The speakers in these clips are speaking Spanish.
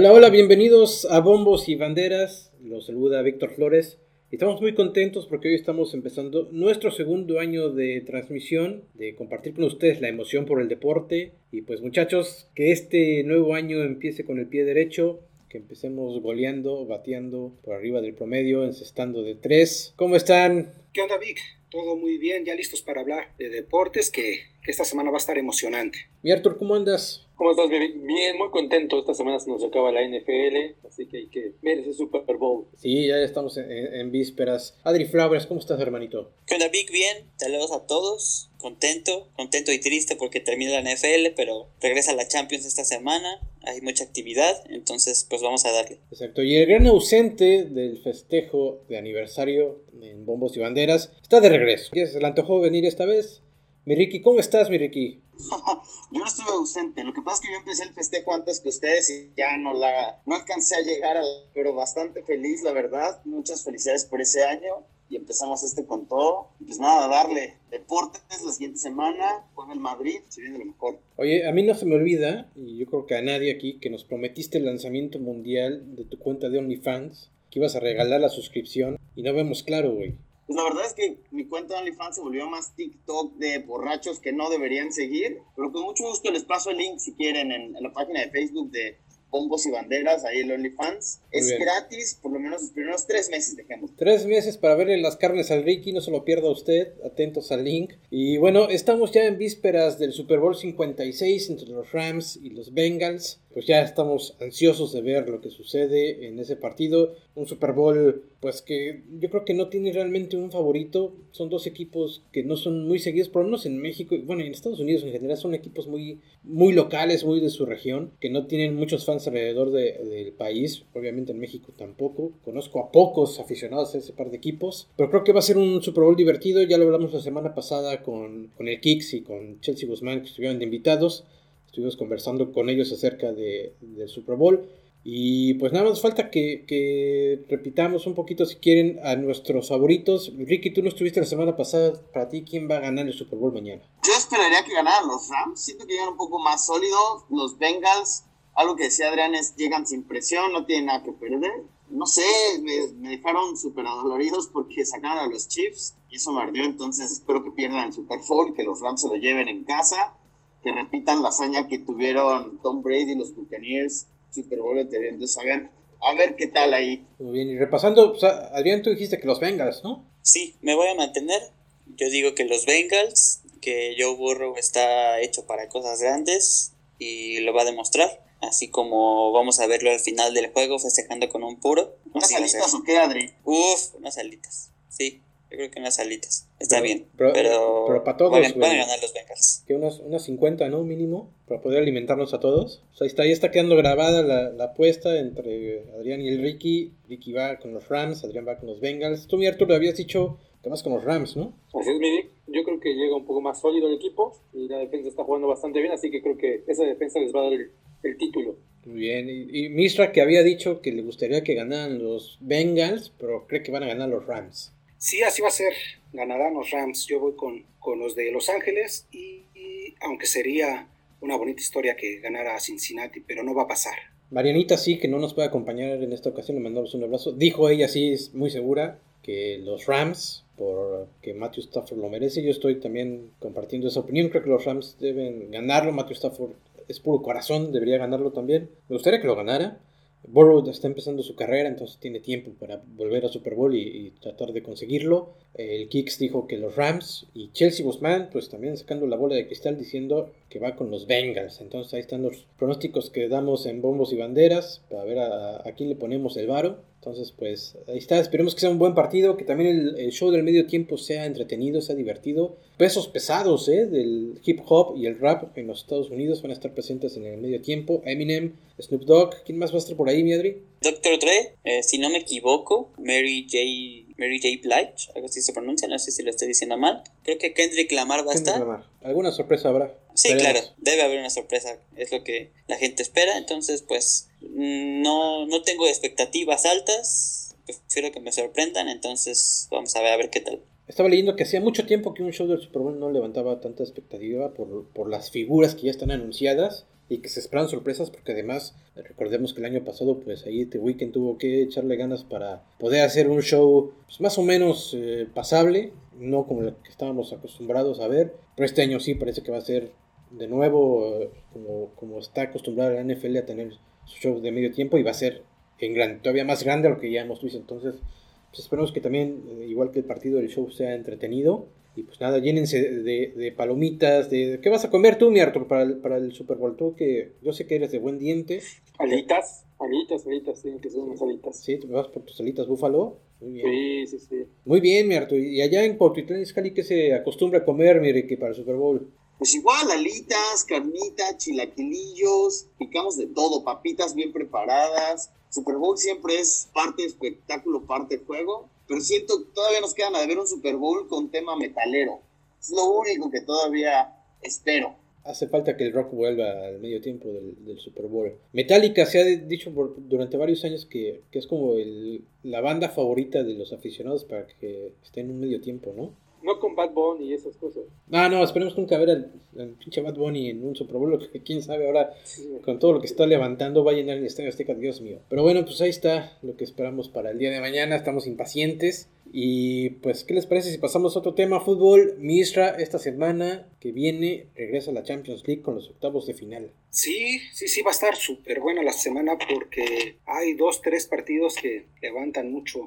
Hola, hola, bienvenidos a Bombos y Banderas. Los saluda Víctor Flores. Estamos muy contentos porque hoy estamos empezando nuestro segundo año de transmisión, de compartir con ustedes la emoción por el deporte. Y pues muchachos, que este nuevo año empiece con el pie derecho, que empecemos goleando, bateando por arriba del promedio, encestando de tres. ¿Cómo están? ¿Qué onda, Vic? Todo muy bien, ya listos para hablar de deportes, que, que esta semana va a estar emocionante. Mi Arthur, ¿cómo andas? ¿Cómo estás, Bien, muy contento. Esta semana se nos acaba la NFL, así que hay que ver ese Super Bowl. Sí, ya estamos en, vísperas. Adri Flowers, ¿cómo estás, hermanito? ¿Qué onda, Vic? Bien, saludos a todos. Contento, contento y triste porque termina la NFL, pero regresa la Champions esta semana. Hay mucha actividad, entonces pues vamos a darle. Exacto. Y el gran ausente del festejo de aniversario en Bombos y Banderas está de regreso. ¿Se le antojó venir esta vez? Mi Ricky, ¿cómo estás, mi Ricky? yo no estuve ausente. Lo que pasa es que yo empecé el festejo antes que ustedes y ya no la no alcancé a llegar, pero bastante feliz, la verdad. Muchas felicidades por ese año y empezamos este con todo. Pues nada, darle deportes la siguiente semana, juega el Madrid, se viene lo mejor. Oye, a mí no se me olvida, y yo creo que a nadie aquí, que nos prometiste el lanzamiento mundial de tu cuenta de OnlyFans, que ibas a regalar la suscripción y no vemos claro, güey. Pues la verdad es que mi cuenta de OnlyFans se volvió más TikTok de borrachos que no deberían seguir, pero con mucho gusto les paso el link si quieren en, la página de Facebook de bombos y banderas, ahí el OnlyFans. Es gratis, por lo menos los primeros tres meses, dejemos. Tres meses para verle las carnes al Ricky, no se lo pierda usted, atentos al link. Y bueno, estamos ya en vísperas del Super Bowl 56 entre los Rams y los Bengals pues ya estamos ansiosos de ver lo que sucede en ese partido. Un Super Bowl, pues que yo creo que no tiene realmente un favorito. Son dos equipos que no son muy seguidos, por lo menos en México, bueno, en Estados Unidos en general, son equipos muy, muy locales, muy de su región, que no tienen muchos fans alrededor del país. Obviamente en México tampoco. Conozco a pocos aficionados a ese par de equipos, pero creo que va a ser un Super Bowl divertido. Ya lo hablamos la semana pasada con, con el Kicks y con Chelsea Guzmán, que estuvieron de invitados. Estuvimos conversando con ellos acerca de, del Super Bowl. Y pues nada más falta que, repitamos un poquito, si quieren, a nuestros favoritos. Ricky, tú no estuviste la semana pasada. Para ti, ¿quién va a ganar el Super Bowl mañana? Yo esperaría que ganaran los Rams. Siento que llegan un poco más sólidos. Los Bengals, algo que decía Adrián, es llegan sin presión, no tienen nada que perder. No sé, me, dejaron súper adoloridos porque sacaron a los Chiefs y eso me ardió. Entonces espero que pierdan el Super Bowl, que los Rams se lo lleven en casa que repitan la hazaña que tuvieron Tom Brady y los Buccaneers Super Bowl anterior. Entonces, a ver, a ver qué tal ahí. Muy bien, y repasando, Adrián, tú dijiste que los Bengals, ¿no? Sí, me voy a mantener. Yo digo que los Bengals, que Joe Burrow está hecho para cosas grandes y lo va a demostrar. Así como vamos a verlo al final del juego festejando con un puro. ¿Unas alitas o qué, Adri? Uf, unas alitas. Sí, yo creo que unas alitas. Está bien. Pero, pero, para todos. A ganar los Bengals. Que unas, unas 50, ¿no? Mínimo. Para poder alimentarnos a todos. O sea, ahí está, ahí está quedando grabada la, la, apuesta entre Adrián y el Ricky. Ricky va con los Rams, Adrián va con los Bengals. Tú, mi Arturo, habías dicho que vas con los Rams, ¿no? Así es, Midi. Yo creo que llega un poco más sólido el equipo. Y la defensa está jugando bastante bien. Así que creo que esa defensa les va a dar el, el título. Muy bien. Y, y, Misra que había dicho que le gustaría que ganaran los Bengals, pero cree que van a ganar los Rams. Sí, así va a ser. Ganarán los Rams. Yo voy con, con los de Los Ángeles y, aunque sería una bonita historia que ganara a Cincinnati, pero no va a pasar. Marianita sí, que no nos puede acompañar en esta ocasión, le mandamos un abrazo. Dijo ella sí, es muy segura, que los Rams, porque Matthew Stafford lo merece. Yo estoy también compartiendo esa opinión. Creo que los Rams deben ganarlo. Matthew Stafford es puro corazón, debería ganarlo también. Me gustaría que lo ganara. Burrow está empezando su carrera, entonces tiene tiempo para volver a Super Bowl y, tratar de conseguirlo. El Kicks dijo que los Rams y Chelsea Guzmán, pues también sacando la bola de cristal diciendo que va con los Bengals. Entonces ahí están los pronósticos que damos en bombos y banderas para ver a, quién le ponemos el varo. Entonces, pues ahí está. Esperemos que sea un buen partido, que también el, show del medio tiempo sea entretenido, sea divertido. Pesos pesados ¿eh? del hip hop y el rap en los Estados Unidos van a estar presentes en el medio tiempo. Eminem, Snoop Dogg, ¿quién más va a estar por ahí, mi Adri? Doctor Dre, eh, si no me equivoco, Mary J. Mary J. Blige, algo así se pronuncia, no sé si lo estoy diciendo mal. Creo que Kendrick Lamar va a estar. Lamar. ¿Alguna sorpresa habrá? Sí, claro, debe haber una sorpresa, es lo que la gente espera, entonces pues no, no tengo expectativas altas, prefiero que me sorprendan, entonces vamos a ver a ver qué tal. Estaba leyendo que hacía mucho tiempo que un show del Super Bowl no levantaba tanta expectativa por, por las figuras que ya están anunciadas y que se esperan sorpresas porque además recordemos que el año pasado pues ahí The Weeknd tuvo que echarle ganas para poder hacer un show pues, más o menos eh, pasable, no como el que estábamos acostumbrados a ver, pero este año sí parece que va a ser de nuevo como, como está acostumbrada la NFL a tener su show de medio tiempo y va a ser en grande, todavía más grande a lo que ya hemos visto entonces pues esperemos que también, eh, igual que el partido del show, sea entretenido. Y pues nada, llénense de, de, palomitas, de... ¿Qué vas a comer tú, mi Arthur, para el, para el Super Bowl? Tú que yo sé que eres de buen diente. Alitas, alitas, alitas, tienen que ser unas alitas. Sí, ¿tú vas por tus alitas búfalo? Muy bien. Sí, sí, sí. Muy bien, mi Arthur. ¿Y allá en Cuautitlán qué se acostumbra a comer, mire, que para el Super Bowl? Pues igual, alitas, carnitas, chilaquilillos, picamos de todo, papitas bien preparadas, Super Bowl siempre es parte espectáculo, parte juego, pero siento que todavía nos quedan a ver un Super Bowl con tema metalero. Es lo único que todavía espero. Hace falta que el rock vuelva al medio tiempo del, Super Bowl. Metallica se ha dicho por, durante varios años que, que es como la banda favorita de los aficionados para que esté en un medio tiempo, ¿no? No con Bad Bunny y esas cosas. Ah, no, esperemos nunca ver al, pinche Bad Bunny en un Super Bowl, que quién sabe ahora, con todo lo que está levantando, va a llenar el Estadio Azteca, Dios mío. Pero bueno, pues ahí está lo que esperamos para el día de mañana, estamos impacientes. Y pues, ¿qué les parece si pasamos a otro tema? Fútbol, Misra, esta semana que viene regresa a la Champions League con los octavos de final. Sí, sí, sí, va a estar súper buena la semana porque hay dos, tres partidos que levantan mucho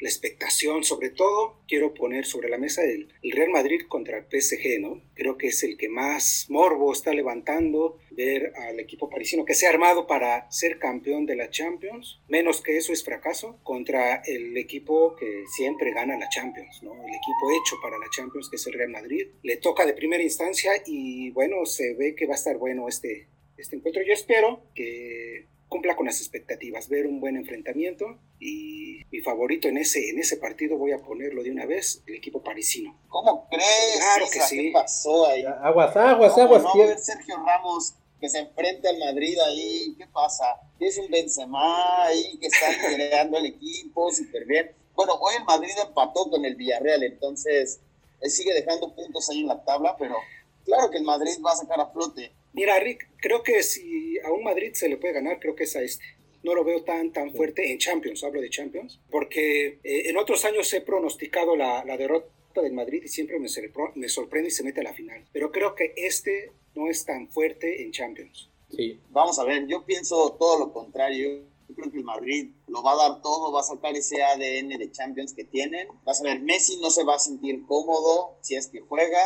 la expectación, sobre todo quiero poner sobre la mesa el, Real Madrid contra el PSG, ¿no? Creo que es el que más morbo está levantando ver al equipo parisino que se ha armado para ser campeón de la Champions, menos que eso es fracaso, contra el equipo que siempre gana la Champions, ¿no? El equipo hecho para la Champions que es el Real Madrid. Le toca de primera instancia y bueno, se ve que va a estar bueno este, este encuentro. Yo espero que cumpla con las expectativas, ver un buen enfrentamiento y mi favorito en ese, en ese partido voy a ponerlo de una vez, el equipo parisino. ¿Cómo crees? Claro que sí. ¿Qué pasó ahí? Aguas, aguas, aguas. No, ver Sergio Ramos que se enfrente al Madrid ahí, ¿qué pasa? Es un Benzema ahí que está creando el equipo súper bien. Bueno, hoy el Madrid empató con el Villarreal, entonces él sigue dejando puntos ahí en la tabla, pero claro que el Madrid va a sacar a flote. Mira, Rick, creo que si a un Madrid se le puede ganar, creo que es a este. No lo veo tan, tan fuerte en Champions, hablo de Champions, porque eh, en otros años he pronosticado la, la derrota del Madrid y siempre me, me sorprende y se mete a la final. Pero creo que este no es tan fuerte en Champions. Sí. Vamos a ver, yo pienso todo lo contrario. Yo creo que el Madrid lo va a dar todo, va a sacar ese ADN de Champions que tienen. Vas a ver, Messi no se va a sentir cómodo si es que juega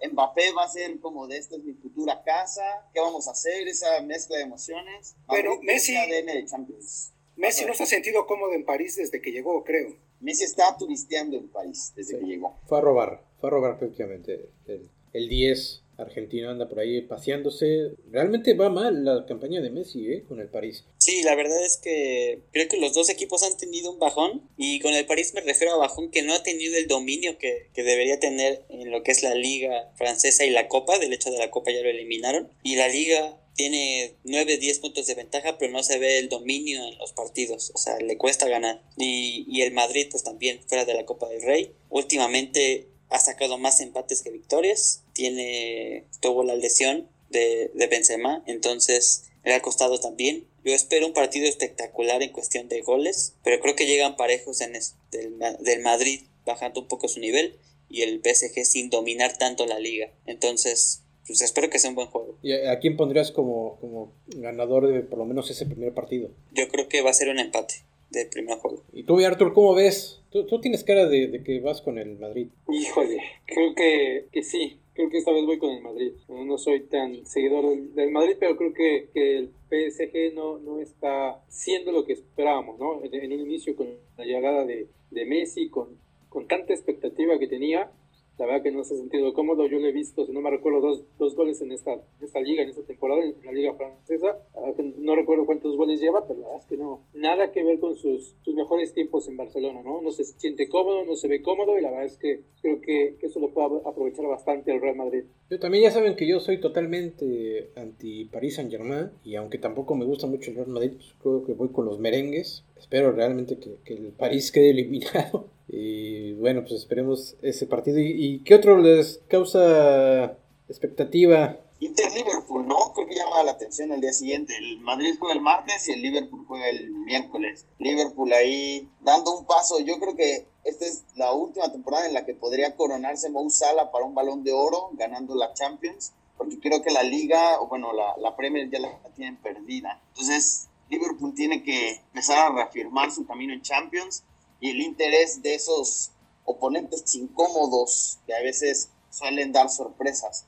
Mbappé va a ser como de esta es mi futura casa, ¿qué vamos a hacer? Esa mezcla de emociones. Pero Messi, Messi no se ha sentido cómodo en París desde que llegó, creo. Messi está turisteando en París desde que llegó. Fue a robar, fue a robar prácticamente el, el 10 argentino anda por ahí paseándose. Realmente va mal la campaña de Messi ¿eh? con el París. Sí, la verdad es que creo que los dos equipos han tenido un bajón y con el París me refiero a bajón que no ha tenido el dominio que, que debería tener en lo que es la liga francesa y la copa. Del hecho de la copa ya lo eliminaron. Y la liga tiene 9, 10 puntos de ventaja, pero no se ve el dominio en los partidos. O sea, le cuesta ganar. Y, y el Madrid, pues también fuera de la Copa del Rey. Últimamente ha sacado más empates que victorias, tiene, tuvo la lesión de, de Benzema, entonces le ha costado también. Yo espero un partido espectacular en cuestión de goles, pero creo que llegan parejos en eso, del, del Madrid bajando un poco su nivel y el PSG sin dominar tanto la liga. Entonces, pues espero que sea un buen juego. ¿Y a quién pondrías como, como ganador de por lo menos ese primer partido? Yo creo que va a ser un empate del primer juego. ¿Y tú, Arthur, cómo ves? Tú, tú tienes cara de, que vas con el Madrid. Híjole, creo que, que sí. Creo que esta vez voy con el Madrid. No soy tan seguidor del, Madrid, pero creo que, que, el PSG no, no está siendo lo que esperábamos, ¿no? En, un inicio con la llegada de, de Messi, con, con tanta expectativa que tenía, la verdad que no se ha sentido cómodo. Yo le he visto, si no me recuerdo, dos, dos goles en esta, esta liga, en esta temporada, en la liga francesa. no recuerdo cuántos goles lleva, pero la verdad es que no. Nada que ver con sus, sus mejores tiempos en Barcelona, ¿no? No se siente cómodo, no se ve cómodo y la verdad es que creo que, que eso lo puede aprovechar bastante el Real Madrid. Yo también ya saben que yo soy totalmente anti Paris Saint Germain y aunque tampoco me gusta mucho el Real Madrid, pues creo que voy con los merengues. Espero realmente que, que el París quede eliminado y bueno, pues esperemos ese partido. ¿Y, qué otro les causa expectativa Inter-Liverpool, ¿no? Creo que llama la atención el día siguiente. El Madrid juega el martes y el Liverpool juega el miércoles. Liverpool ahí dando un paso. Yo creo que esta es la última temporada en la que podría coronarse Mo Salah para un balón de oro ganando la Champions, porque creo que la liga, o bueno, la, la Premier ya la tienen perdida. Entonces, Liverpool tiene que empezar a reafirmar su camino en Champions y el interés de esos oponentes incómodos que a veces suelen dar sorpresas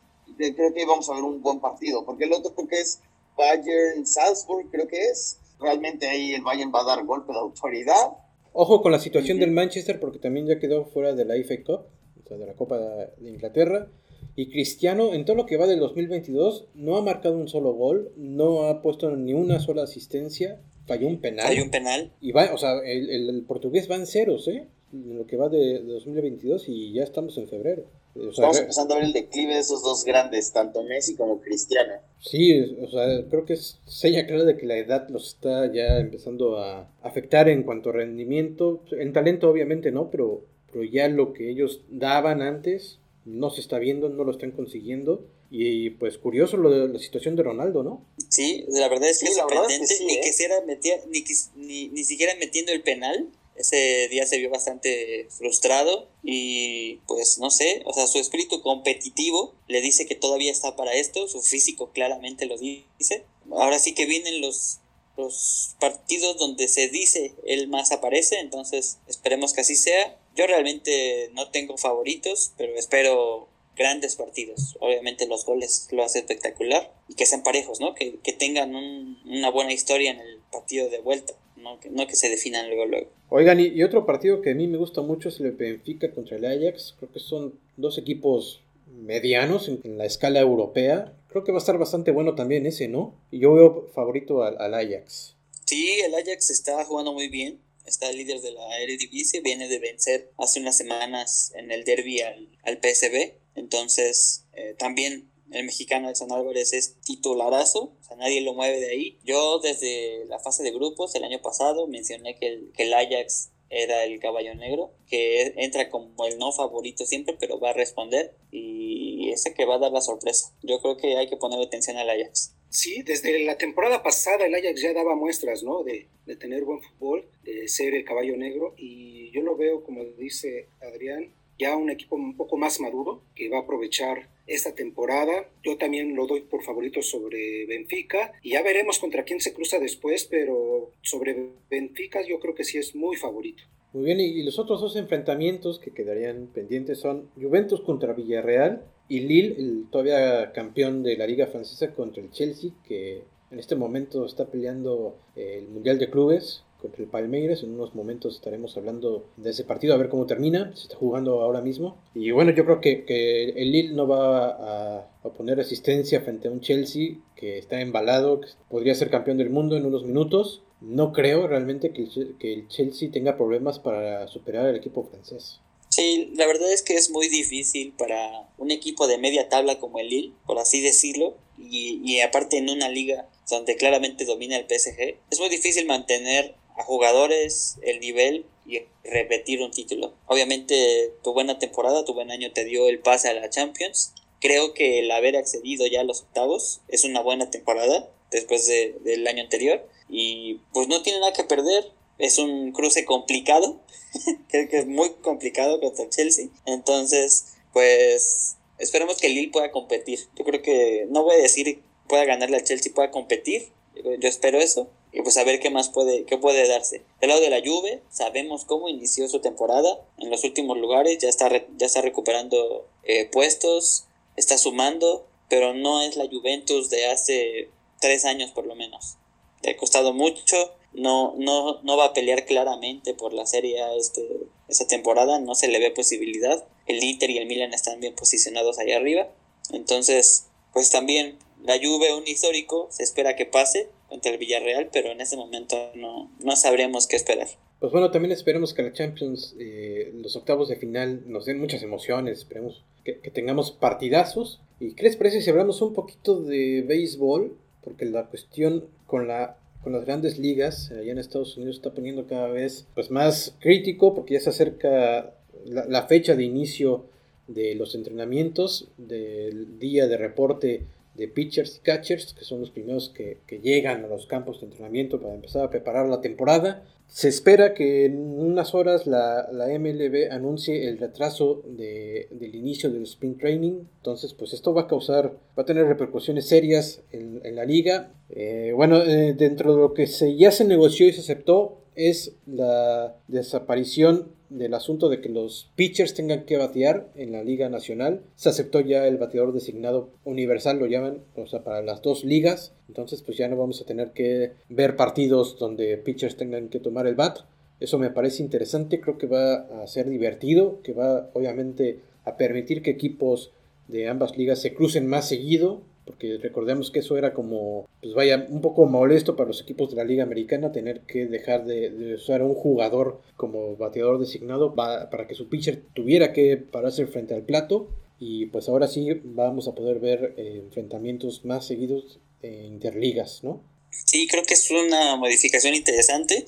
creo que vamos a ver un buen partido, porque el otro creo que es Bayern Salzburg, creo que es. Realmente ahí el Bayern va a dar golpe de autoridad. Ojo con la situación del Manchester, porque también ya quedó fuera de la FA Cup, o sea, de la Copa de Inglaterra. Y Cristiano, en todo lo que va del 2022, no ha marcado un solo gol, no ha puesto ni una sola asistencia, falló un penal. Falló un penal. Y va, o sea, el, el, portugués va en ceros, ¿eh? En lo que va de, de 2022 y ya estamos en febrero. Estamos empezando a ver el declive de esos dos grandes, tanto Messi como Cristiano. Sí, o sea, creo que es seña clara de que la edad los está ya empezando a afectar en cuanto a rendimiento. En talento, obviamente, no, pero, pero ya lo que ellos daban antes no se está viendo, no lo están consiguiendo. Y pues curioso lo de la situación de Ronaldo, ¿no? Sí, la verdad es que es sorprendente. ni, ¿eh? que ni, ni, ni siquiera metiendo el penal ese día se vio bastante frustrado y pues no sé, o sea, su espíritu competitivo le dice que todavía está para esto, su físico claramente lo dice. Ahora sí que vienen los, los partidos donde se dice él más aparece, entonces esperemos que así sea. Yo realmente no tengo favoritos, pero espero grandes partidos. Obviamente los goles lo hace espectacular y que sean parejos, ¿no? Que, que tengan una buena historia en el partido de vuelta no que, se definan luego luego. Oigan, y, otro partido que a mí me gusta mucho es el Benfica contra el Ajax. Creo que son dos equipos medianos en, la escala europea. Creo que va a estar bastante bueno también ese, ¿no? Y yo veo favorito al, Ajax. Sí, el Ajax está jugando muy bien. Está el líder de la Eredivisie, viene de vencer hace unas semanas en el derby al, al PSV. Entonces, eh, también el mexicano Edson Álvarez es titularazo, o sea, nadie lo mueve de ahí. Yo desde la fase de grupos el año pasado mencioné que el, que el Ajax era el caballo negro, que entra como el no favorito siempre, pero va a responder y ese que va a dar la sorpresa. Yo creo que hay que ponerle atención al Ajax. Sí, desde la temporada pasada el Ajax ya daba muestras, ¿no? De, tener buen fútbol, de ser el caballo negro y yo lo veo, como dice Adrián, ya un equipo un poco más maduro que va a aprovechar esta temporada. Yo también lo doy por favorito sobre Benfica y ya veremos contra quién se cruza después, pero sobre Benfica yo creo que sí es muy favorito. Muy bien, y los otros dos enfrentamientos que quedarían pendientes son Juventus contra Villarreal y Lille, el todavía campeón de la Liga Francesa, contra el Chelsea, que en este momento está peleando el Mundial de Clubes contra el Palmeiras. En unos momentos estaremos hablando de ese partido, a ver cómo termina. Se está jugando ahora mismo. Y bueno, yo creo que, que el Lille no va a, a, poner resistencia frente a un Chelsea que está embalado, que podría ser campeón del mundo en unos minutos. No creo realmente que que el Chelsea tenga problemas para superar al equipo francés. Sí, la verdad es que es muy difícil para un equipo de media tabla como el Lille, por así decirlo, y, y aparte en una liga donde claramente domina el PSG, es muy difícil mantener jugadores, el nivel y repetir un título. Obviamente tu buena temporada, tu buen año te dio el pase a la Champions. Creo que el haber accedido ya a los octavos es una buena temporada después del año anterior y pues no tiene nada que perder. Es un cruce complicado, creo que es muy complicado contra el Chelsea. Entonces, pues esperemos que Lille pueda competir. Yo creo que no voy a decir pueda ganarle al Chelsea, pueda competir. Yo espero eso y pues a ver qué más puede, qué puede darse. Del lado de la Juve, sabemos cómo inició su temporada en los últimos lugares, ya está, ya está recuperando eh, puestos, está sumando, pero no es la Juventus de hace tres años por lo menos. Le ha costado mucho, no, no, no va a pelear claramente por la serie este, esta temporada, no se le ve posibilidad. El Inter y el Milan están bien posicionados ahí arriba. Entonces, pues también la Juve, un histórico, se espera que pase, contra el Villarreal, pero en ese momento no, no sabremos qué esperar. Pues bueno, también esperemos que la Champions, eh, los octavos de final, nos den muchas emociones, esperemos que, tengamos partidazos. ¿Y qué les parece si hablamos un poquito de béisbol? Porque la cuestión con la con las grandes ligas allá en Estados Unidos está poniendo cada vez pues más crítico porque ya se acerca la, la fecha de inicio de los entrenamientos del día de reporte de pitchers y catchers, que son los primeros que, llegan a los campos de entrenamiento para empezar a preparar la temporada. Se espera que en unas horas la, la MLB anuncie el retraso de, del inicio del sprint training. Entonces, pues esto va a causar, va a tener repercusiones serias en, la liga. Eh, bueno, eh, dentro de lo que se, ya se negoció y se aceptó es la desaparición del asunto de que los pitchers tengan que batear en la Liga Nacional. Se aceptó ya el bateador designado universal, lo llaman, o sea, para las dos ligas. Entonces, pues ya no vamos a tener que ver partidos donde pitchers tengan que tomar el bat. Eso me parece interesante, creo que va a ser divertido, que va obviamente a permitir que equipos de ambas ligas se crucen más seguido porque recordemos que eso era como, pues vaya, un poco molesto para los equipos de la Liga Americana tener que dejar de, usar a un jugador como bateador designado para que su pitcher tuviera que pararse frente al plato. Y pues ahora sí vamos a poder ver eh, enfrentamientos más seguidos en interligas, ¿no? Sí, creo que es una modificación interesante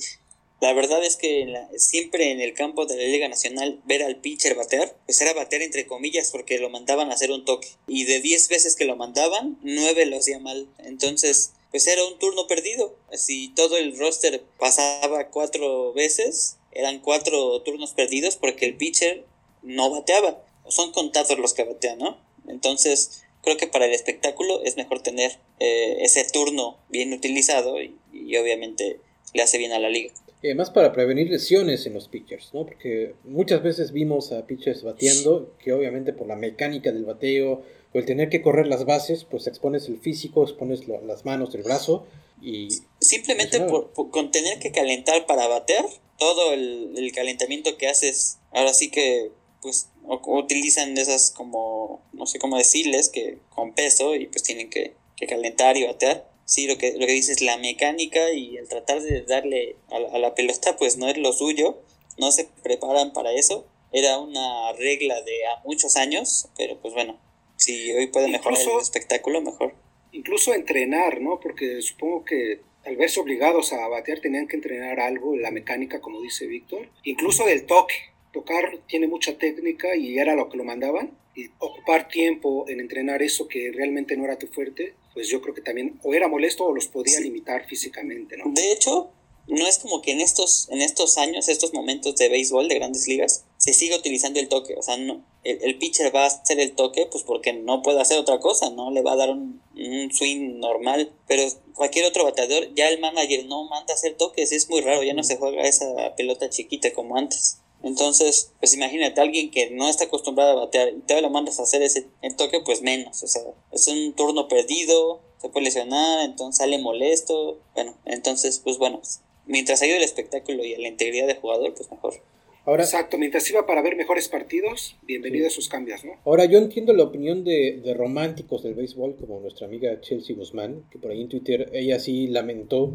la verdad es que siempre en el campo de la Liga Nacional ver al pitcher batear, pues era batear entre comillas porque lo mandaban a hacer un toque. Y de 10 veces que lo mandaban, 9 lo hacía mal. Entonces, pues era un turno perdido. Si todo el roster pasaba cuatro veces, eran cuatro turnos perdidos porque el pitcher no bateaba. Son contados los que batean, ¿no? Entonces, creo que para el espectáculo es mejor tener eh, ese turno bien utilizado y, y obviamente le hace bien a la liga. Y además para prevenir lesiones en los pitchers, ¿no? Porque muchas veces vimos a pitchers bateando que obviamente por la mecánica del bateo o el tener que correr las bases, pues expones el físico, expones las manos, el brazo y... Simplemente por, con tener que calentar para batear, todo el, calentamiento que haces, ahora sí que pues utilizan esas como, no sé cómo decirles, que con peso y pues tienen que, que calentar y batear sí, lo que, lo que dices, la mecánica y el tratar de darle a, la pelota, pues no es lo suyo, no se preparan para eso. Era una regla de a muchos años, pero pues bueno, si hoy puede mejorar el espectáculo, mejor. Incluso entrenar, ¿no? Porque supongo que al verse obligados a batear tenían que entrenar algo, la mecánica, como dice Víctor, incluso del toque. Tocar tiene mucha técnica y era lo que lo mandaban. Y ocupar tiempo en entrenar eso que realmente no era tu fuerte, pues yo creo que también o era molesto o los podía limitar físicamente, ¿no? De hecho, no es como que en estos, en estos años, estos momentos de béisbol, de grandes ligas, se siga utilizando el toque. O sea, no, el, pitcher va a hacer el toque pues porque no puede hacer otra cosa, ¿no? Le va a dar un, un, swing normal. Pero cualquier otro bateador, ya el manager no manda a hacer toques, es muy raro, ya no se juega esa pelota chiquita como antes. Entonces, pues imagínate, alguien que no está acostumbrado a batear y te lo mandas a hacer ese toque, pues menos. O sea, es un turno perdido, se puede lesionar, entonces sale molesto. Bueno, entonces, pues bueno, mientras ayude el espectáculo y a la integridad del jugador, pues mejor. Ahora, Exacto, mientras iba para ver mejores partidos, bienvenido a sus cambios, ¿no? Ahora, yo entiendo la opinión de, de, románticos del béisbol, como nuestra amiga Chelsea Guzmán, que por ahí en Twitter ella sí lamentó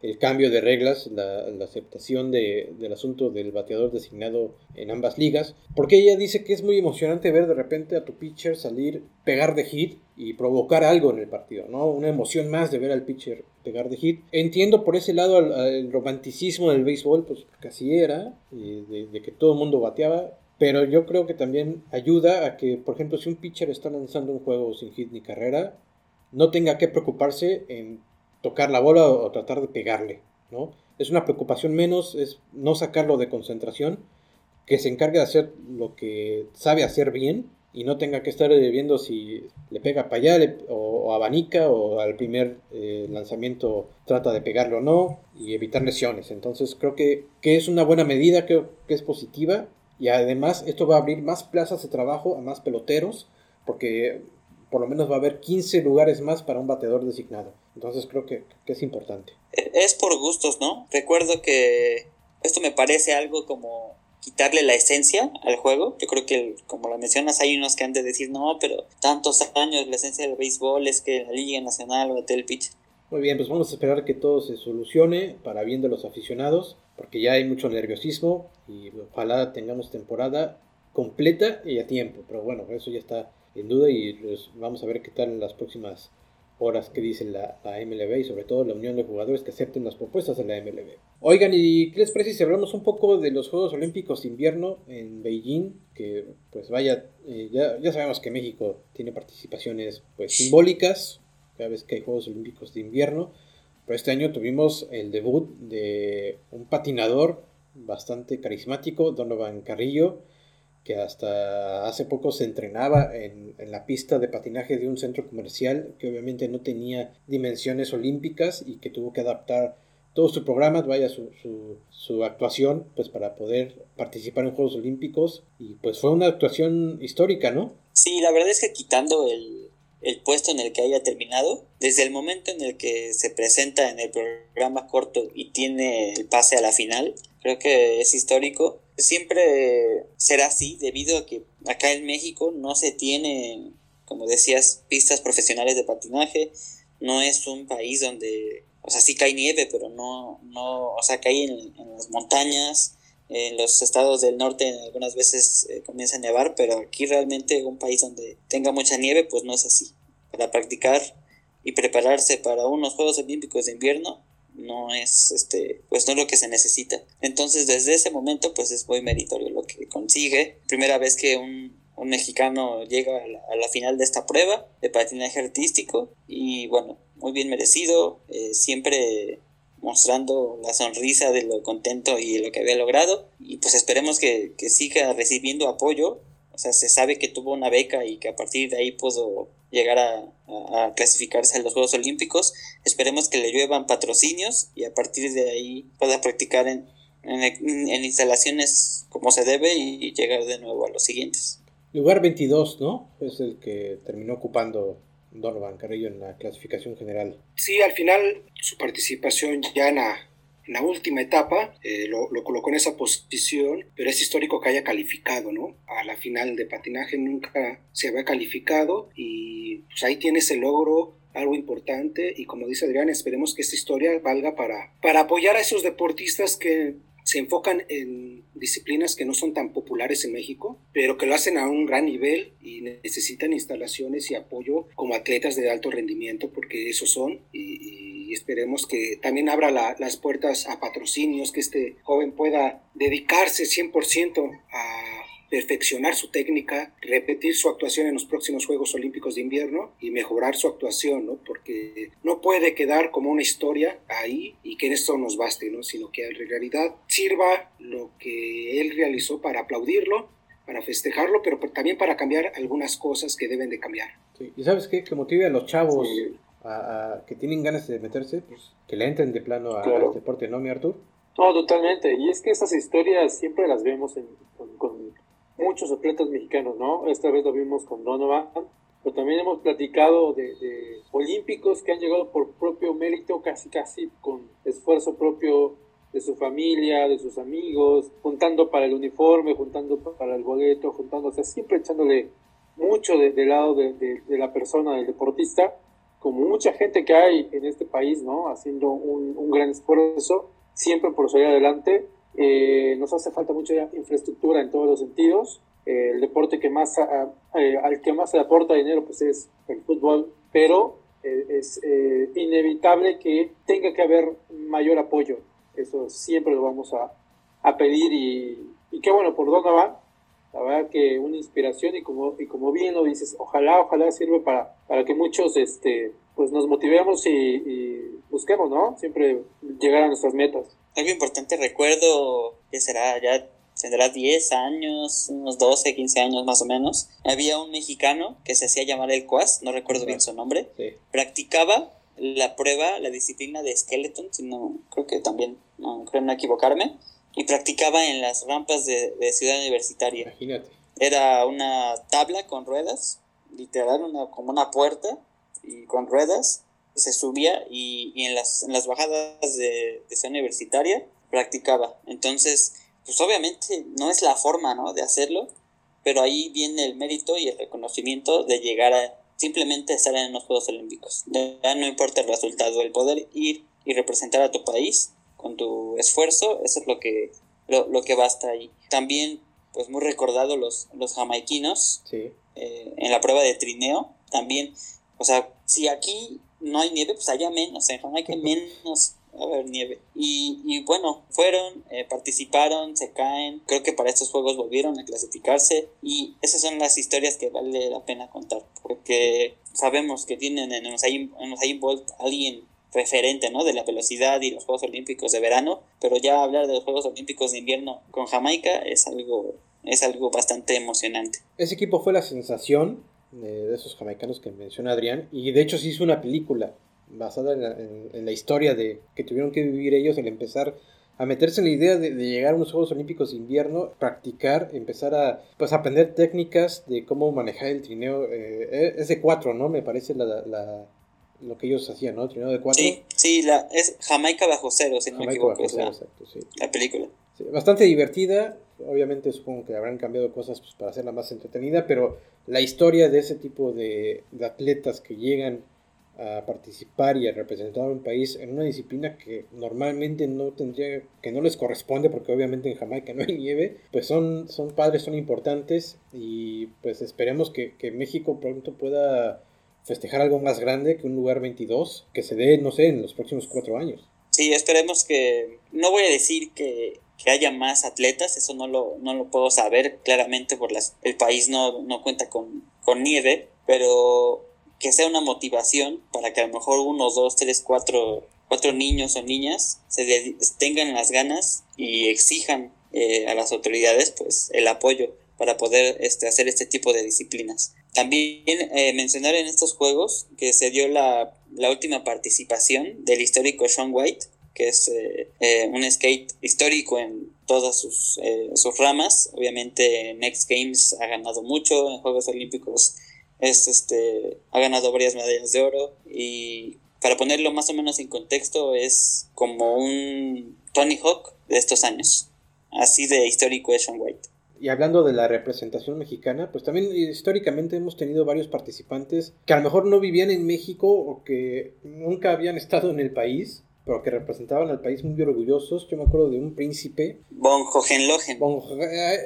el cambio de reglas, la, aceptación del asunto del bateador designado en ambas ligas, porque ella dice que es muy emocionante ver de repente a tu pitcher salir, pegar de hit y provocar algo en el partido, ¿no? Una emoción más de ver al pitcher pegar de hit. Entiendo por ese lado el, romanticismo del béisbol, pues casi era, de, de que todo el mundo bateaba, pero yo creo que también ayuda a que, por ejemplo, si un pitcher está lanzando un juego sin hit ni carrera, no tenga que preocuparse en tocar la bola o, tratar de pegarle, ¿no? Es una preocupación menos, es no sacarlo de concentración, que se encargue de hacer lo que sabe hacer bien y no tenga que estar viendo si le pega para allá o, abanica o al primer eh, lanzamiento trata de pegarle o no y evitar lesiones. Entonces creo que, que es una buena medida, creo que es positiva y además esto va a abrir más plazas de trabajo a más peloteros porque por lo menos va a haber 15 lugares más para un bateador designado. Entonces creo que, es importante. Es por gustos, ¿no? Recuerdo que esto me parece algo como quitarle la esencia al juego. Yo creo que, como lo mencionas, hay unos que han de decir, no, pero tantos años la esencia del béisbol es que la Liga Nacional bate el pitch. Muy bien, pues vamos a esperar que todo se solucione para bien de los aficionados, porque ya hay mucho nerviosismo y ojalá tengamos temporada completa y a tiempo. Pero bueno, eso ya está en duda y vamos a ver qué tal en las próximas horas que dice la, la, MLB y sobre todo la unión de jugadores que acepten las propuestas de la MLB. Oigan, ¿y qué les parece si hablamos un poco de los Juegos Olímpicos de invierno en Beijing? Que pues vaya, eh, ya, ya sabemos que México tiene participaciones pues simbólicas cada vez que hay Juegos Olímpicos de invierno, pero este año tuvimos el debut de un patinador bastante carismático, Donovan Carrillo, que hasta hace poco se entrenaba en, la pista de patinaje de un centro comercial que obviamente no tenía dimensiones olímpicas y que tuvo que adaptar todo su programa, vaya su, su, actuación, pues para poder participar en Juegos Olímpicos y pues fue una actuación histórica, ¿no? Sí, la verdad es que quitando el, el puesto en el que haya terminado, desde el momento en el que se presenta en el programa corto y tiene el pase a la final, creo que es histórico. Siempre será así debido a que acá en México no se tiene, como decías, pistas profesionales de patinaje, no es un país donde, o sea, sí cae nieve, pero no, no, o sea, cae en, en las montañas, en los estados del norte algunas veces eh, comienza a nevar, pero aquí realmente un país donde tenga mucha nieve, pues no es así. Para practicar y prepararse para unos Juegos Olímpicos de invierno no es este pues no es lo que se necesita entonces desde ese momento pues es muy meritorio lo que consigue primera vez que un, un mexicano llega a la, final de esta prueba de patinaje artístico y bueno muy bien merecido eh, siempre mostrando la sonrisa de lo contento y lo que había logrado. Y pues esperemos que, siga recibiendo apoyo. O sea, se sabe que tuvo una beca y que a partir de ahí pudo llegar a, clasificarse a los Juegos Olímpicos. Esperemos que le lluevan patrocinios y a partir de ahí pueda practicar en, en, instalaciones como se debe y llegar de nuevo a los siguientes. Lugar 22, ¿no? Es el que terminó ocupando Donovan Carrillo en la clasificación general. Sí, al final su participación ya en la, última etapa eh, lo, colocó en esa posición, pero es histórico que haya calificado, ¿no? A la final de patinaje nunca se había calificado y pues ahí tienes el logro algo importante y como dice Adrián, esperemos que esta historia valga para, para apoyar a esos deportistas que se enfocan en disciplinas que no son tan populares en México, pero que lo hacen a un gran nivel y necesitan instalaciones y apoyo como atletas de alto rendimiento, porque esos son, y, esperemos que también abra las puertas a patrocinios, que este joven pueda dedicarse 100% a perfeccionar su técnica, repetir su actuación en los próximos Juegos Olímpicos de Invierno y mejorar su actuación, ¿no? Porque no puede quedar como una historia ahí y que en esto nos baste, ¿no? Sino que en realidad sirva lo que él realizó para aplaudirlo, para festejarlo, pero también para cambiar algunas cosas que deben de cambiar. Y sabes qué? Que motive a los chavos a, que tienen ganas de meterse, pues que le entren de plano a, al deporte, ¿no, mi Artur? No, totalmente. Y es que esas historias siempre las vemos en, con muchos atletas mexicanos, ¿no? Esta vez lo vimos con Donovan, pero también hemos platicado de, olímpicos que han llegado por propio mérito, casi casi con esfuerzo propio de su familia, de sus amigos, juntando para el uniforme, juntando para el boleto, juntando, o sea, siempre echándole mucho del de lado de, la persona, del deportista, como mucha gente que hay en este país, ¿no? Haciendo un, gran esfuerzo, siempre por salir adelante eh, nos hace falta mucha infraestructura en todos los sentidos. Eh, el deporte que más eh, al que más se aporta dinero pues es el fútbol, pero es inevitable que tenga que haber mayor apoyo. Eso siempre lo vamos a, a pedir y, y, qué bueno por dónde va. La verdad que una inspiración y como, y como bien lo dices, ojalá, ojalá sirva para, para que muchos este, pues nos motivemos y, y busquemos, ¿no? Siempre llegar a nuestras metas algo importante, recuerdo que será ya tendrá 10 años, unos 12, 15 años más o menos. Había un mexicano que se hacía llamar el Cuas, no recuerdo bien su nombre. Practicaba la prueba, la disciplina de skeleton, sino creo que también, no creo no equivocarme, y practicaba en las rampas de, Ciudad Universitaria. Imagínate. Era una tabla con ruedas, literal, una, como una puerta y con ruedas, se subía y, en, las, en las bajadas de, de universitaria practicaba. Entonces, pues obviamente no es la forma ¿no? de hacerlo, pero ahí viene el mérito y el reconocimiento de llegar a simplemente estar en los Juegos Olímpicos. Ya no importa el resultado, el poder ir y representar a tu país con tu esfuerzo, eso es lo que, lo, lo que basta ahí. También, pues muy recordado los, los jamaiquinos sí. eh, en la prueba de trineo, también, o sea, si aquí no hay nieve, pues allá menos, en Jamaica menos a ver nieve. Y, y bueno, fueron, eh, participaron, se caen. Creo que para estos juegos volvieron a clasificarse. Y esas son las historias que vale la pena contar. Porque sabemos que tienen en Usain, en Usain Bolt alguien referente ¿no? de la velocidad y los Juegos Olímpicos de verano, pero ya hablar de los Juegos Olímpicos de invierno con Jamaica es algo, es algo bastante emocionante. Ese equipo fue la sensación de, de esos jamaicanos que menciona Adrián, y de hecho se hizo una película basada en la, en, la, historia de que tuvieron que vivir ellos al empezar a meterse en la idea de, de, llegar a unos Juegos Olímpicos de invierno, practicar, empezar a pues aprender técnicas de cómo manejar el trineo. Eh, es de cuatro, ¿no? Me parece la, la, lo que ellos hacían, ¿no? El trineo de cuatro. Sí, sí, la, es Jamaica bajo cero, si no Jamaica me equivoco. Bajo cero, es la, exacto, sí. la película. Sí, bastante divertida. Obviamente supongo que habrán cambiado cosas pues, para hacerla más entretenida, pero la historia de ese tipo de, de atletas que llegan a participar y a representar a un país en una disciplina que normalmente no tendría, que no les corresponde, porque obviamente en Jamaica no hay nieve, pues son, son padres, son importantes y pues esperemos que, que México pronto pueda festejar algo más grande que un lugar 22, que se dé, no sé, en los próximos cuatro años. Sí, esperemos que, no voy a decir que, que haya más atletas, eso no lo, no lo puedo saber claramente por las, el país no, no cuenta con, con nieve, pero que sea una motivación para que a lo mejor unos, dos, tres, cuatro, cuatro niños o niñas se tengan las ganas y exijan eh, a las autoridades pues el apoyo para poder este, hacer este tipo de disciplinas. También eh, mencionar en estos juegos que se dio la, última participación del histórico Sean White, que es eh, eh, un skate histórico en todas sus, ramas. Obviamente en X Games ha ganado mucho, en Juegos Olímpicos es, este, ha ganado varias medallas de oro y para ponerlo más o menos en contexto es como un Tony Hawk de estos años. Así de histórico es Sean White. Y hablando de la representación mexicana, pues también históricamente hemos tenido varios participantes que a lo mejor no vivían en México o que nunca habían estado en el país, pero que representaban al país muy orgullosos. Yo me acuerdo de un príncipe. Von Hohenlohen. Von,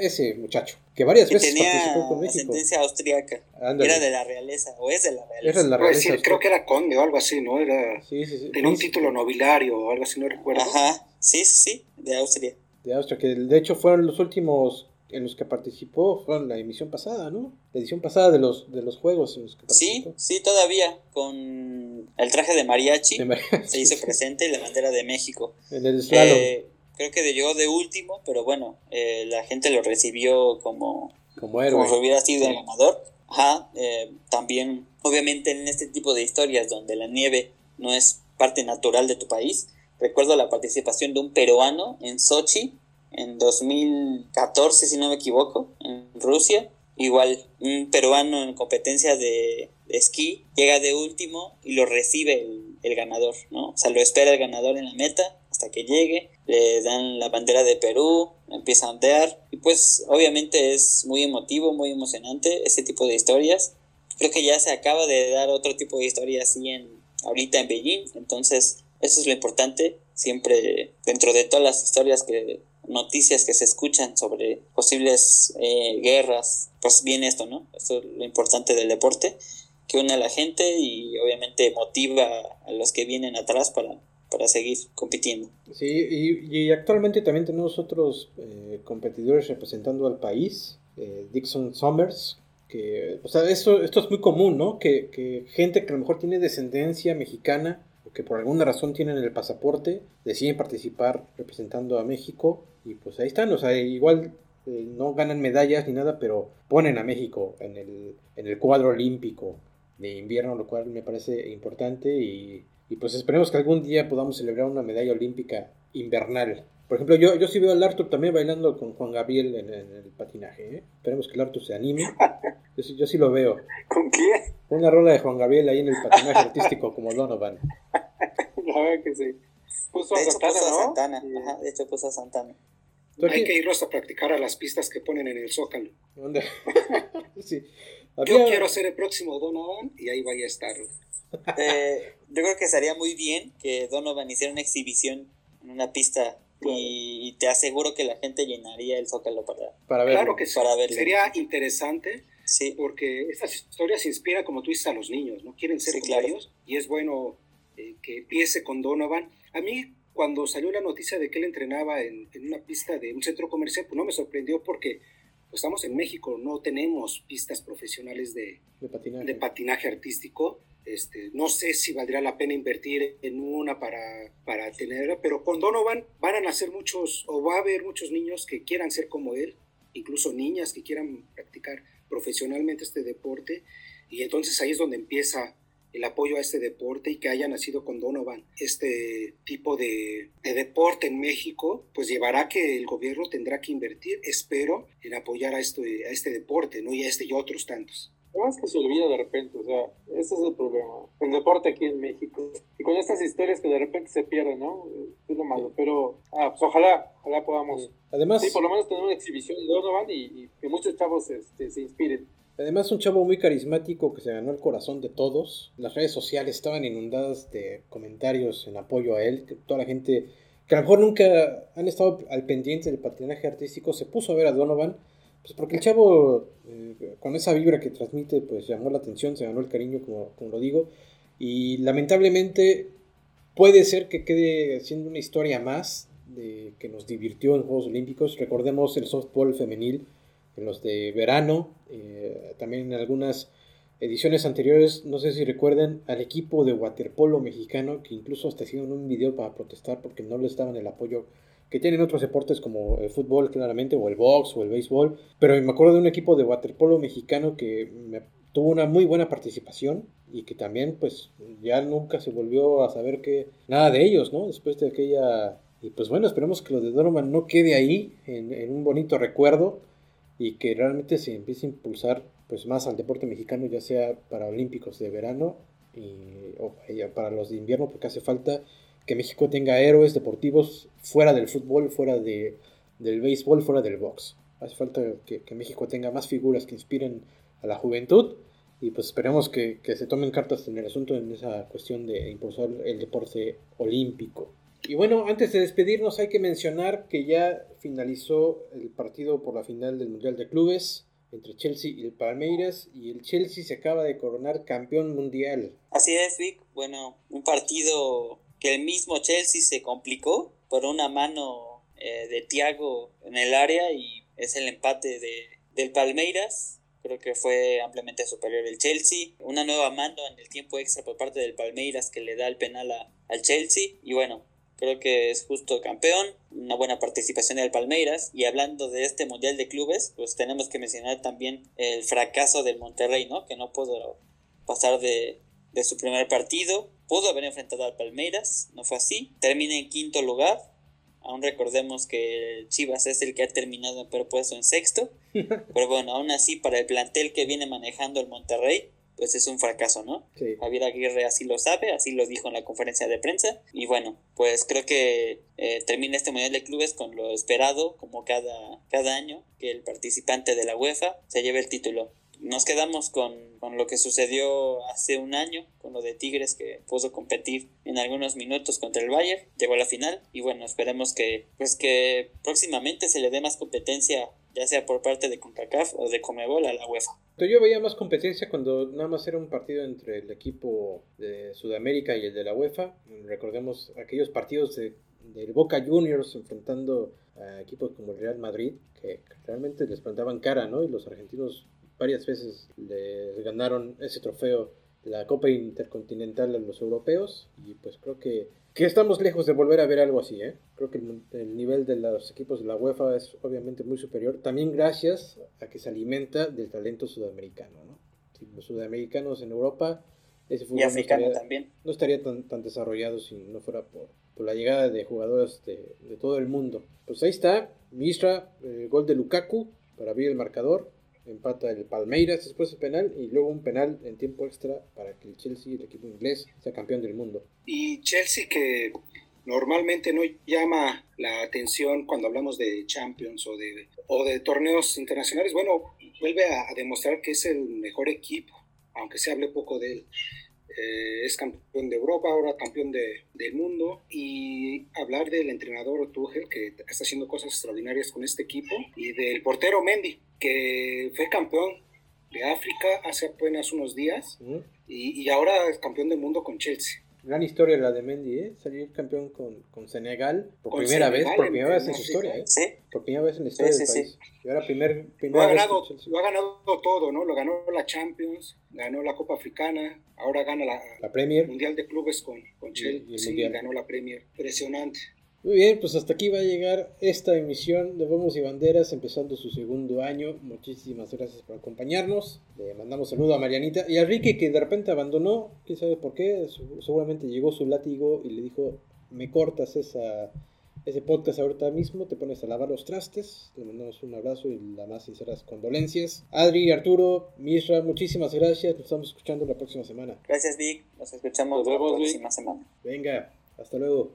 ese muchacho, que varias que veces tenía participó con México. ascendencia austriaca. Ándale. Era de la realeza, o es de la realeza. Era de la realeza. decir, creo que era conde o algo así, ¿no? Era, Sí, sí, sí. tenía un título nobiliario o algo así, no recuerdo. Ajá, sí, sí, sí, de Austria. De Austria, que de hecho fueron los últimos en los que participó, fueron la emisión pasada, ¿no? La edición pasada de los, de los juegos en los que Sí, participó. sí, todavía, con el traje de mariachi, De se hizo presente la bandera de México. En el slalom. Eh, creo que llegó de último, pero bueno, eh, la gente lo recibió como, como héroe. como si hubiera sido el ganador. Ajá, eh, también, obviamente en este tipo de historias donde la nieve no es parte natural de tu país, recuerdo la participación de un peruano en Sochi en 2014, si no me equivoco, en Rusia. Igual, un peruano en competencia de, de esquí llega de último y lo recibe el, el ganador, ¿no? O sea, lo espera el ganador en la meta hasta que llegue, le dan la bandera de Perú, empieza a ondear y pues obviamente es muy emotivo, muy emocionante ese tipo de historias. Creo que ya se acaba de dar otro tipo de historia así en ahorita en Beijing, entonces eso es lo importante, siempre dentro de todas las historias que noticias que se escuchan sobre posibles eh, guerras, pues viene esto, ¿no? Esto es lo importante del deporte, que une a la gente y obviamente motiva a los que vienen atrás para, para seguir compitiendo. Sí, y, actualmente también tenemos otros eh, competidores representando al país. Eh, Dixon Summers, que, o sea, esto, esto es muy común, ¿no? Que, que gente que a lo mejor tiene descendencia mexicana que por alguna razón tienen el pasaporte, deciden participar representando a México y pues ahí están, o sea, igual eh, no ganan medallas ni nada, pero ponen a México en el, en el cuadro olímpico de invierno, lo cual me parece importante y, y pues esperemos que algún día podamos celebrar una medalla olímpica invernal. Por ejemplo, yo, yo sí veo al Arthur también bailando con Juan Gabriel en, en el patinaje. ¿eh? Esperemos que el Arthur se anime. Yo sí, yo sí lo veo. ¿Con quién? Una rola de Juan Gabriel ahí en el patinaje artístico como Donovan. La verdad que sí. Puso a De hecho Santana, puso a ¿no? Santana, Y- ajá, de hecho puso a Santana. ¿Tú Hay que irlos a practicar a las pistas que ponen en el Zócalo. ¿Dónde? sí. Yo Había- quiero ser el próximo Donovan y ahí vaya a estar. Eh, yo creo que estaría muy bien que Donovan hiciera una exhibición en una pista y te aseguro que la gente llenaría el zócalo para... Para ver. Claro que sí. Para verlo. Sería interesante. Sí. Porque estas historias inspiran, como tú dices, a los niños, ¿no? Quieren ser como ellos y es bueno eh, que empiece con Donovan. A mí, cuando salió la noticia de que él entrenaba en, en una pista de un centro comercial, pues no me sorprendió porque pues, estamos en México, no tenemos pistas profesionales de, de, patinaje. de patinaje artístico. Este, no sé si valdría la pena invertir en una para, para tenerla, pero con Donovan van a nacer muchos, o va a haber muchos niños que quieran ser como él, incluso niñas que quieran practicar profesionalmente este deporte, y entonces ahí es donde empieza el apoyo a este deporte y que haya nacido con Donovan este tipo de, de, deporte en México, pues llevará que el gobierno tendrá que invertir, espero, en apoyar a este, a este deporte, ¿no? Y a este y otros tantos. Además que se olvida de repente, o sea, ese es el problema. El deporte aquí en México. Y con estas historias que de repente se pierden, ¿no? Es lo malo. Pero, ah, pues ojalá, ojalá podamos. Además. Sí, por lo menos tener una exhibición de Donovan y, y que muchos chavos este, se inspiren. Además, un chavo muy carismático que se ganó el corazón de todos. Las redes sociales estaban inundadas de comentarios en apoyo a él. Toda la gente que a lo mejor nunca han estado al pendiente del patinaje artístico se puso a ver a Donovan. Pues porque el chavo, eh, con esa vibra que transmite, pues llamó la atención, se ganó el cariño, como, como lo digo. Y lamentablemente puede ser que quede siendo una historia más de que nos divirtió en Juegos Olímpicos. Recordemos el softball femenil en los de verano, eh, también en algunas ediciones anteriores, no sé si recuerden al equipo de waterpolo mexicano que incluso hasta hicieron un video para protestar porque no les daban el apoyo que tienen otros deportes como el fútbol claramente o el box o el béisbol, pero me acuerdo de un equipo de waterpolo mexicano que me, tuvo una muy buena participación y que también pues ya nunca se volvió a saber que nada de ellos, ¿no? Después de aquella y pues bueno, esperemos que lo de Donovan no quede ahí en, en un bonito recuerdo y que realmente se empiece a impulsar pues más al deporte mexicano, ya sea para olímpicos de verano y, o para los de invierno, porque hace falta que México tenga héroes deportivos fuera del fútbol, fuera de, del béisbol, fuera del box. Hace falta que, que, México tenga más figuras que inspiren a la juventud y pues esperemos que, que se tomen cartas en el asunto en esa cuestión de impulsar el deporte olímpico. Y bueno, antes de despedirnos hay que mencionar que ya finalizó el partido por la final del Mundial de Clubes entre Chelsea y el Palmeiras y el Chelsea se acaba de coronar campeón mundial. Así es, Vic. Bueno, un partido que el mismo Chelsea se complicó por una mano eh, de Thiago en el área y es el empate de, del Palmeiras. Creo que fue ampliamente superior el Chelsea. Una nueva mano en el tiempo extra por parte del Palmeiras que le da el penal a, al Chelsea. Y bueno, creo que es justo campeón, una buena participación del Palmeiras. Y hablando de este Mundial de Clubes, pues tenemos que mencionar también el fracaso del Monterrey, ¿no? Que no pudo pasar de, de su primer partido, pudo haber enfrentado al Palmeiras, no fue así, termina en quinto lugar, aún recordemos que Chivas es el que ha terminado en peor puesto en sexto, pero bueno, aún así para el plantel que viene manejando el Monterrey, pues es un fracaso, ¿no? Sí. Javier Aguirre así lo sabe, así lo dijo en la conferencia de prensa. Y bueno, pues creo que eh, termina este Mundial de Clubes con lo esperado, como cada, cada año, que el participante de la UEFA se lleve el título. Nos quedamos con, con lo que sucedió hace un año, con lo de Tigres que pudo competir en algunos minutos contra el Bayern, llegó a la final y bueno, esperemos que pues que próximamente se le dé más competencia ya sea por parte de CONCACAF o de Comebol a la UEFA. Yo veía más competencia cuando nada más era un partido entre el equipo de Sudamérica y el de la UEFA. Recordemos aquellos partidos de, del Boca Juniors enfrentando a equipos como el Real Madrid, que realmente les plantaban cara, ¿no? Y los argentinos varias veces les ganaron ese trofeo, la Copa Intercontinental a los europeos, y pues creo que que estamos lejos de volver a ver algo así, ¿eh? Creo que el, el, nivel de los equipos de la UEFA es obviamente muy superior, también gracias a que se alimenta del talento sudamericano, ¿no? Si los sudamericanos en Europa, ese fútbol y africano no estaría, también. no estaría tan, tan desarrollado si no fuera por, por la llegada de jugadores de, de, todo el mundo. Pues ahí está, Mistra, el gol de Lukaku para abrir el marcador, empata el Palmeiras después el penal y luego un penal en tiempo extra para que el Chelsea, el equipo inglés, sea campeón del mundo. Y Chelsea que normalmente no llama la atención cuando hablamos de Champions o de, o de torneos internacionales, bueno, vuelve a, a demostrar que es el mejor equipo, aunque se hable poco de él. Eh, es campeón de Europa, ahora campeón de, del mundo, y hablar del entrenador Tuchel, que está haciendo cosas extraordinarias con este equipo, y del portero Mendy, que fue campeón de África hace apenas unos días y, y ahora es campeón del mundo con Chelsea. Gran historia la de Mendy, ¿eh? Salir campeón con, con Senegal por Con primera Senegal vez, por en- primera vez en su historia, ¿eh? Sí, Por primera vez en la historia Sí, del sí, país. Y ahora primer, Lo primera ha, vez ganado, lo ha ganado todo, ¿no? Lo ganó la Champions, ganó la Copa Africana, ahora gana la, La Premier. Mundial de Clubes con, con Chelsea, y ganó la Premier. Impresionante. Muy bien, pues hasta aquí va a llegar esta emisión de Vamos y Banderas, empezando su segundo año. Muchísimas gracias por acompañarnos. Le mandamos saludo a Marianita y a Ricky, que de repente abandonó, quién sabe por qué. Seguramente llegó su látigo y le dijo: Me cortas esa, ese podcast ahorita mismo, te pones a lavar los trastes. Le mandamos un abrazo y las más sinceras condolencias. Adri, Arturo, Misra, muchísimas gracias. Nos estamos escuchando la próxima semana. gracias Vic, nos escuchamos Nos la Vic. próxima semana. Venga, hasta luego.